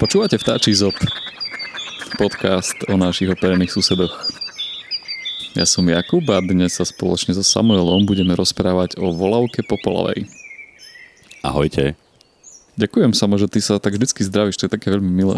Počúvate vtáčí zob, podcast o našich operených susedoch. Ja som Jakub a dnes sa spoločne so Samuelom budeme rozprávať o volavke popolavej. Ahojte. Ďakujem Samo, že ty sa tak vždycky zdravíš, to je také veľmi milé.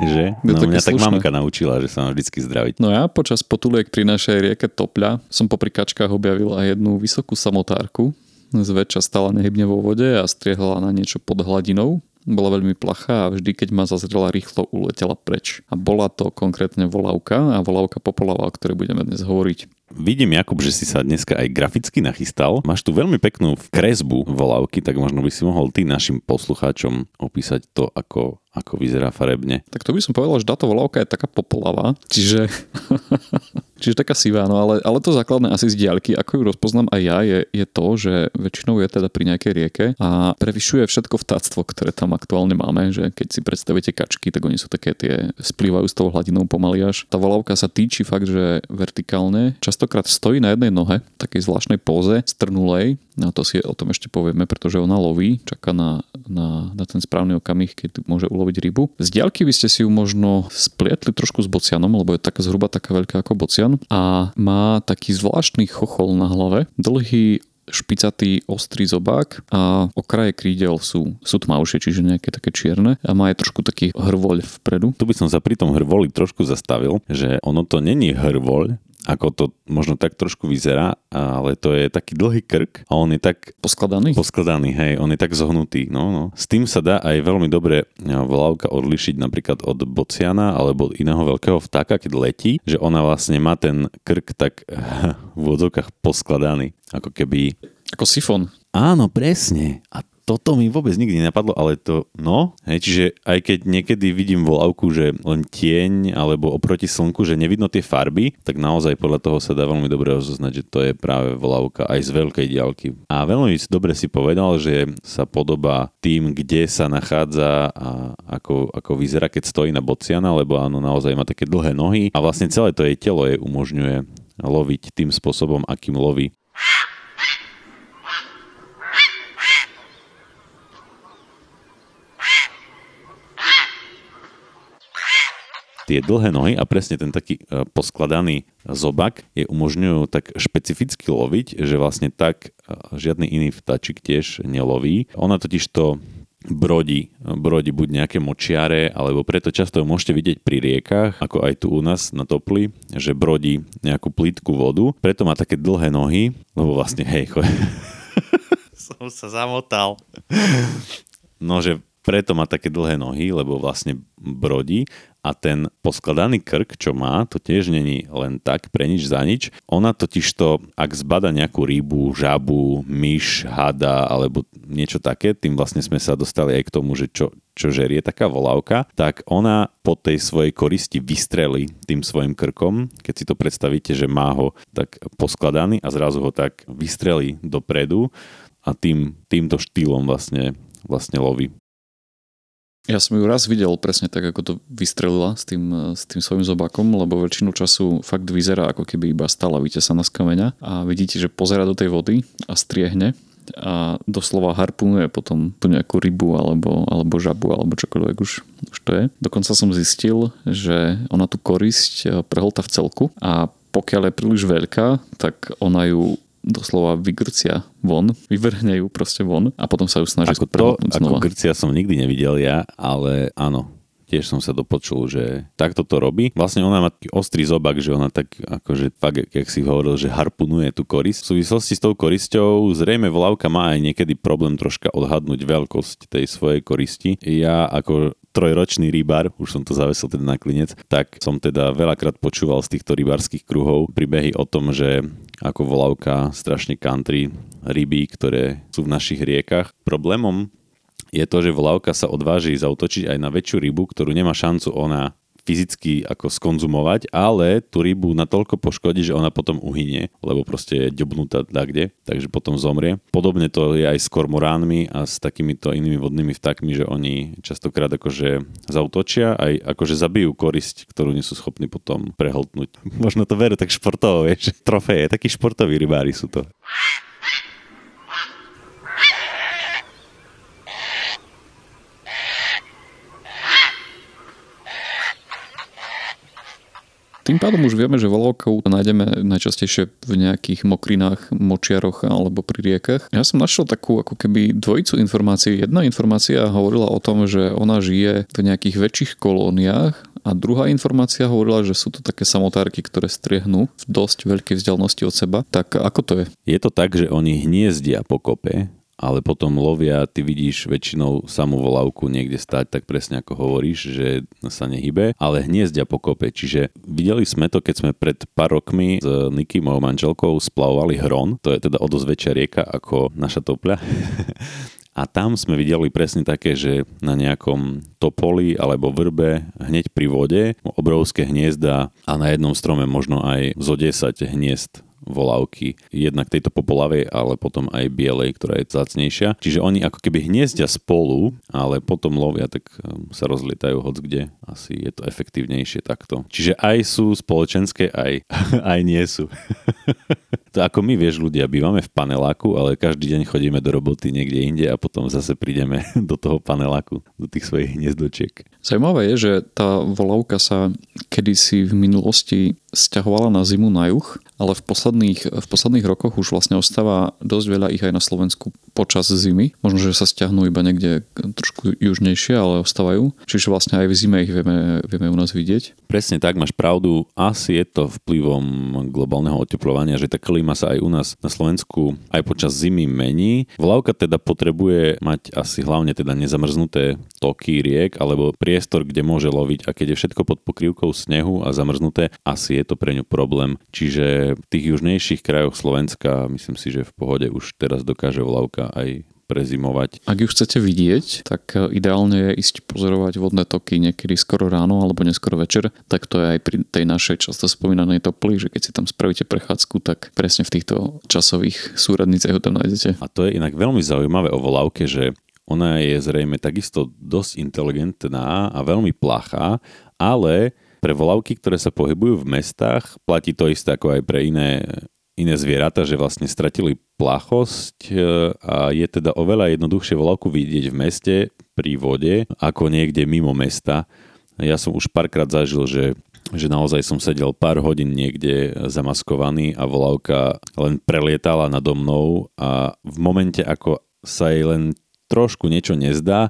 Že? Je No mňa tak slušné. mamka naučila, že sa mám vždycky zdraviť. No ja počas potuliek pri našej rieke Topľa som popri kačkách objavil aj jednu vysokú samotárku. Zväčša stala nehybne vo vode a striehala na niečo pod hladinou. Bola veľmi plachá a vždy, keď ma zazrela, rýchlo uletela preč. A bola to konkrétne volavka a volavka popolava, o ktorej budeme dnes hovoriť. Vidím, Jakub, že si sa dneska aj graficky nachystal. Máš tu veľmi peknú kresbu volávky, tak možno by si mohol ty našim poslucháčom opísať to, ako, ako vyzerá farebne. Tak to by som povedal, že táto volavka je taká popolava, čiže, čiže taká sivá, no ale, ale to základné asi z diaľky, ako ju rozpoznám aj ja, je, je to, že väčšinou je teda pri nejakej rieke a prevyšuje všetko vtáctvo, ktoré tam aktuálne máme, že keď si predstavíte kačky, tak oni sú také tie, splývajú s tou hladinou pomaly až. Tá volavka sa týči fakt, že vertikálne, častokrát stojí na jednej nohe, takej zvláštnej póze, strnulej, no to si o tom ešte povieme, pretože ona loví, čaká na, na, na ten správny okamih, keď môže uloviť rybu. Z diaľky by ste si ju možno splietli trošku s bocianom, lebo je taká zhruba taká veľká ako bocian a má taký zvláštny chochol na hlave, dlhý špicatý ostrý zobák a okraje krídel sú, sú tmavšie, čiže nejaké také čierne a má aj trošku taký hrvoľ vpredu. Tu by som sa pri tom hrvoli trošku zastavil, že ono to není hrvoľ, ako to možno tak trošku vyzerá, ale to je taký dlhý krk a on je tak Poskladaný? poskladaný, hej, on je tak zohnutý. No, no. S tým sa dá aj veľmi dobre volávka odlišiť napríklad od bociana alebo iného veľkého vtáka, keď letí, že ona vlastne má ten krk tak v vodzokách poskladaný, ako keby Ako sifón. Áno, presne. A toto mi vôbec nikdy nenapadlo, ale to, no, hej, čiže aj keď niekedy vidím volávku, že len tieň alebo oproti slnku, že nevidno tie farby, tak naozaj podľa toho sa dá veľmi dobre rozoznať, že to je práve volávka aj z veľkej diaľky. A veľmi dobre si povedal, že sa podobá tým, kde sa nachádza a ako, ako vyzerá, keď stojí na bociana, lebo áno, naozaj má také dlhé nohy a vlastne celé to jej telo jej umožňuje loviť tým spôsobom, akým loví. Tie dlhé nohy a presne ten taký e, poskladaný zobak je umožňujú tak špecificky loviť, že vlastne tak e, žiadny iný vtačik tiež neloví. Ona totiž to brodí, brodí buď nejaké močiare, alebo preto často môžete vidieť pri riekach, ako aj tu u nás na Topli, že brodí nejakú plítku vodu, preto má také dlhé nohy, lebo vlastne hej, cho... som sa zamotal. No, že preto má také dlhé nohy, lebo vlastne brodí a ten poskladaný krk, čo má, to tiež není len tak pre nič za nič. Ona totiž to, ak zbada nejakú rybu, žabu, myš, hada alebo niečo také, tým vlastne sme sa dostali aj k tomu, že čo, čo žerie taká volávka, tak ona po tej svojej koristi vystrelí tým svojim krkom, keď si to predstavíte, že má ho tak poskladaný a zrazu ho tak vystrelí dopredu a tým, týmto štýlom vlastne, vlastne loví. Ja som ju raz videl presne tak, ako to vystrelila s tým, s tým svojim zobákom, lebo väčšinu času fakt vyzerá, ako keby iba stala vytesaná z kameňa a vidíte, že pozera do tej vody a striehne a doslova harpunuje potom tú nejakú rybu alebo, alebo žabu alebo čokoľvek už, už to je. Dokonca som zistil, že ona tú korisť prehlta v celku a pokiaľ je príliš veľká, tak ona ju doslova vygrcia von, vyvrhne ju proste von a potom sa ju snaží Ako to, znova. ako Grcia som nikdy nevidel ja, ale áno, tiež som sa dopočul, že takto to robí. Vlastne ona má taký ostrý zobak, že ona tak akože fakt, jak si hovoril, že harpunuje tú korisť. V súvislosti s tou korisťou zrejme volávka má aj niekedy problém troška odhadnúť veľkosť tej svojej koristi. Ja ako trojročný rybár, už som to zavesil teda na klinec, tak som teda veľakrát počúval z týchto rybárskych kruhov príbehy o tom, že ako volávka strašne country ryby, ktoré sú v našich riekach. Problémom je to, že volávka sa odváži zautočiť aj na väčšiu rybu, ktorú nemá šancu ona fyzicky ako skonzumovať, ale tú rybu natoľko poškodí, že ona potom uhynie, lebo proste je ďobnutá kde, takže potom zomrie. Podobne to je aj s kormoránmi a s takýmito inými vodnými vtákmi, že oni častokrát akože zautočia, aj akože zabijú korisť, ktorú nie sú schopní potom prehltnúť. Možno to veru tak športovo, vieš, trofeje, takí športoví rybári sú to. Tým pádom už vieme, že volovkov nájdeme najčastejšie v nejakých mokrinách, močiaroch alebo pri riekach. Ja som našiel takú ako keby dvojicu informácií. Jedna informácia hovorila o tom, že ona žije v nejakých väčších kolóniách a druhá informácia hovorila, že sú to také samotárky, ktoré striehnú v dosť veľkej vzdialenosti od seba. Tak ako to je? Je to tak, že oni hniezdia po kope, ale potom lovia, ty vidíš väčšinou samú volavku niekde stať, tak presne ako hovoríš, že sa nehybe, ale hniezdia po kope. Čiže videli sme to, keď sme pred pár rokmi s Niky, mojou manželkou, splavovali Hron, to je teda o dosť väčšia rieka ako naša topľa. A tam sme videli presne také, že na nejakom topoli alebo vrbe hneď pri vode obrovské hniezda a na jednom strome možno aj zo 10 hniezd volávky. Jednak tejto popolavej, ale potom aj bielej, ktorá je zácnejšia. Čiže oni ako keby hniezdia spolu, ale potom lovia, tak um, sa rozlietajú hoc kde. Asi je to efektívnejšie takto. Čiže aj sú spoločenské, aj, aj nie sú. to ako my, vieš, ľudia, bývame v paneláku, ale každý deň chodíme do roboty niekde inde a potom zase prídeme do toho paneláku, do tých svojich hniezdočiek. Zajímavé je, že tá volavka sa kedysi v minulosti stiahovala na zimu na juh, ale v posledných, v posledných rokoch už vlastne ostáva dosť veľa ich aj na Slovensku počas zimy. Možno, že sa stiahnú iba niekde trošku južnejšie, ale ostávajú. Čiže vlastne aj v zime ich vieme, vieme u nás vidieť. Presne tak, máš pravdu. Asi je to vplyvom globálneho oteplovania, že tá klíma sa aj u nás na Slovensku aj počas zimy mení. Vlavka teda potrebuje mať asi hlavne teda nezamrznuté toky riek alebo priestor, kde môže loviť a keď je všetko pod pokrývkou snehu a zamrznuté, asi je to pre ňu problém. Čiže v tých južnejších krajoch Slovenska myslím si, že v pohode už teraz dokáže volavka aj prezimovať. Ak ju chcete vidieť, tak e, ideálne je ísť pozorovať vodné toky niekedy skoro ráno alebo neskoro večer. Tak to je aj pri tej našej často spomínanej topli, že keď si tam spravíte prechádzku, tak presne v týchto časových súradniciach ho tam nájdete. A to je inak veľmi zaujímavé o volavke, že ona je zrejme takisto dosť inteligentná a veľmi plachá, ale pre volavky, ktoré sa pohybujú v mestách, platí to isté ako aj pre iné, iné zvieratá, že vlastne stratili plachosť e, a je teda oveľa jednoduchšie volavku vidieť v meste pri vode ako niekde mimo mesta. Ja som už párkrát zažil, že že naozaj som sedel pár hodín niekde zamaskovaný a volavka len prelietala nado mnou a v momente, ako sa jej len trošku niečo nezdá,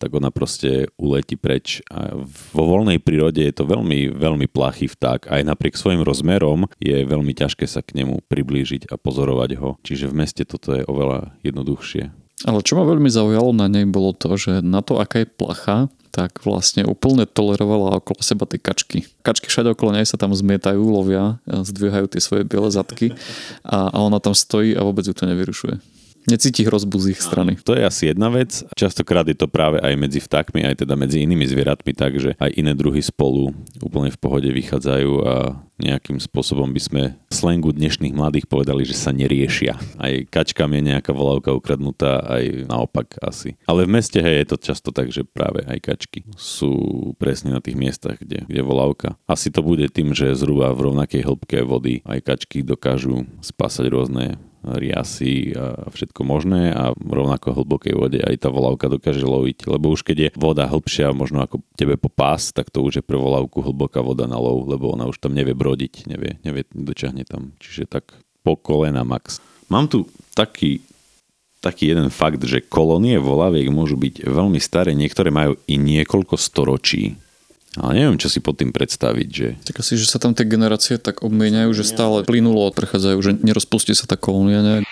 tak ona proste uletí preč. A vo voľnej prírode je to veľmi, veľmi plachý vták. Aj napriek svojim rozmerom je veľmi ťažké sa k nemu priblížiť a pozorovať ho. Čiže v meste toto je oveľa jednoduchšie. Ale čo ma veľmi zaujalo na nej bolo to, že na to, aká je placha, tak vlastne úplne tolerovala okolo seba tie kačky. Kačky všade okolo nej sa tam zmietajú, lovia, zdvíhajú tie svoje biele zadky a, a ona tam stojí a vôbec ju to nevyrušuje. Necíti hrozbu z ich strany. To je asi jedna vec. Častokrát je to práve aj medzi vtákmi, aj teda medzi inými zvieratmi, takže aj iné druhy spolu úplne v pohode vychádzajú a nejakým spôsobom by sme slengu dnešných mladých povedali, že sa neriešia. Aj kačkám je nejaká volávka ukradnutá, aj naopak asi. Ale v meste hej, je to často tak, že práve aj kačky sú presne na tých miestach, kde, kde volávka. Asi to bude tým, že zhruba v rovnakej hĺbke vody aj kačky dokážu spásať rôzne riasy a všetko možné a rovnako hlbokej vode aj tá volávka dokáže loviť, lebo už keď je voda hĺbšia, možno ako tebe po pás, tak to už je pre volávku hlboká voda na lov, lebo ona už tam nevie brodiť, nevie, nevie dočahne tam. Čiže tak po kolena max. Mám tu taký taký jeden fakt, že kolónie volaviek môžu byť veľmi staré, niektoré majú i niekoľko storočí. Ale neviem, čo si pod tým predstaviť, že... Tak asi, že sa tam tie generácie tak obmieniajú, že stále plynulo prechádzajú, že nerozpustí sa tá kolónia nejak.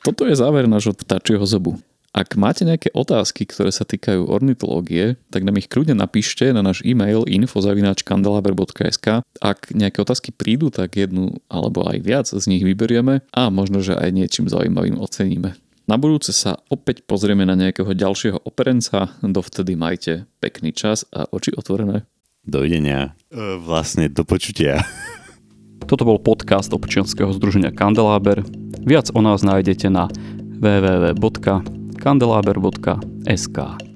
Toto je záver nášho vtáčieho zobu. Ak máte nejaké otázky, ktoré sa týkajú ornitológie, tak nám ich kľudne napíšte na náš e-mail info.kandelaber.sk. Ak nejaké otázky prídu, tak jednu alebo aj viac z nich vyberieme a možno, že aj niečím zaujímavým oceníme. Na budúce sa opäť pozrieme na nejakého ďalšieho operenca, dovtedy majte pekný čas a oči otvorené. Dovidenia. E, vlastne do počutia. Toto bol podcast občianskeho združenia Kandeláber. Viac o nás nájdete na www kandelaber.sk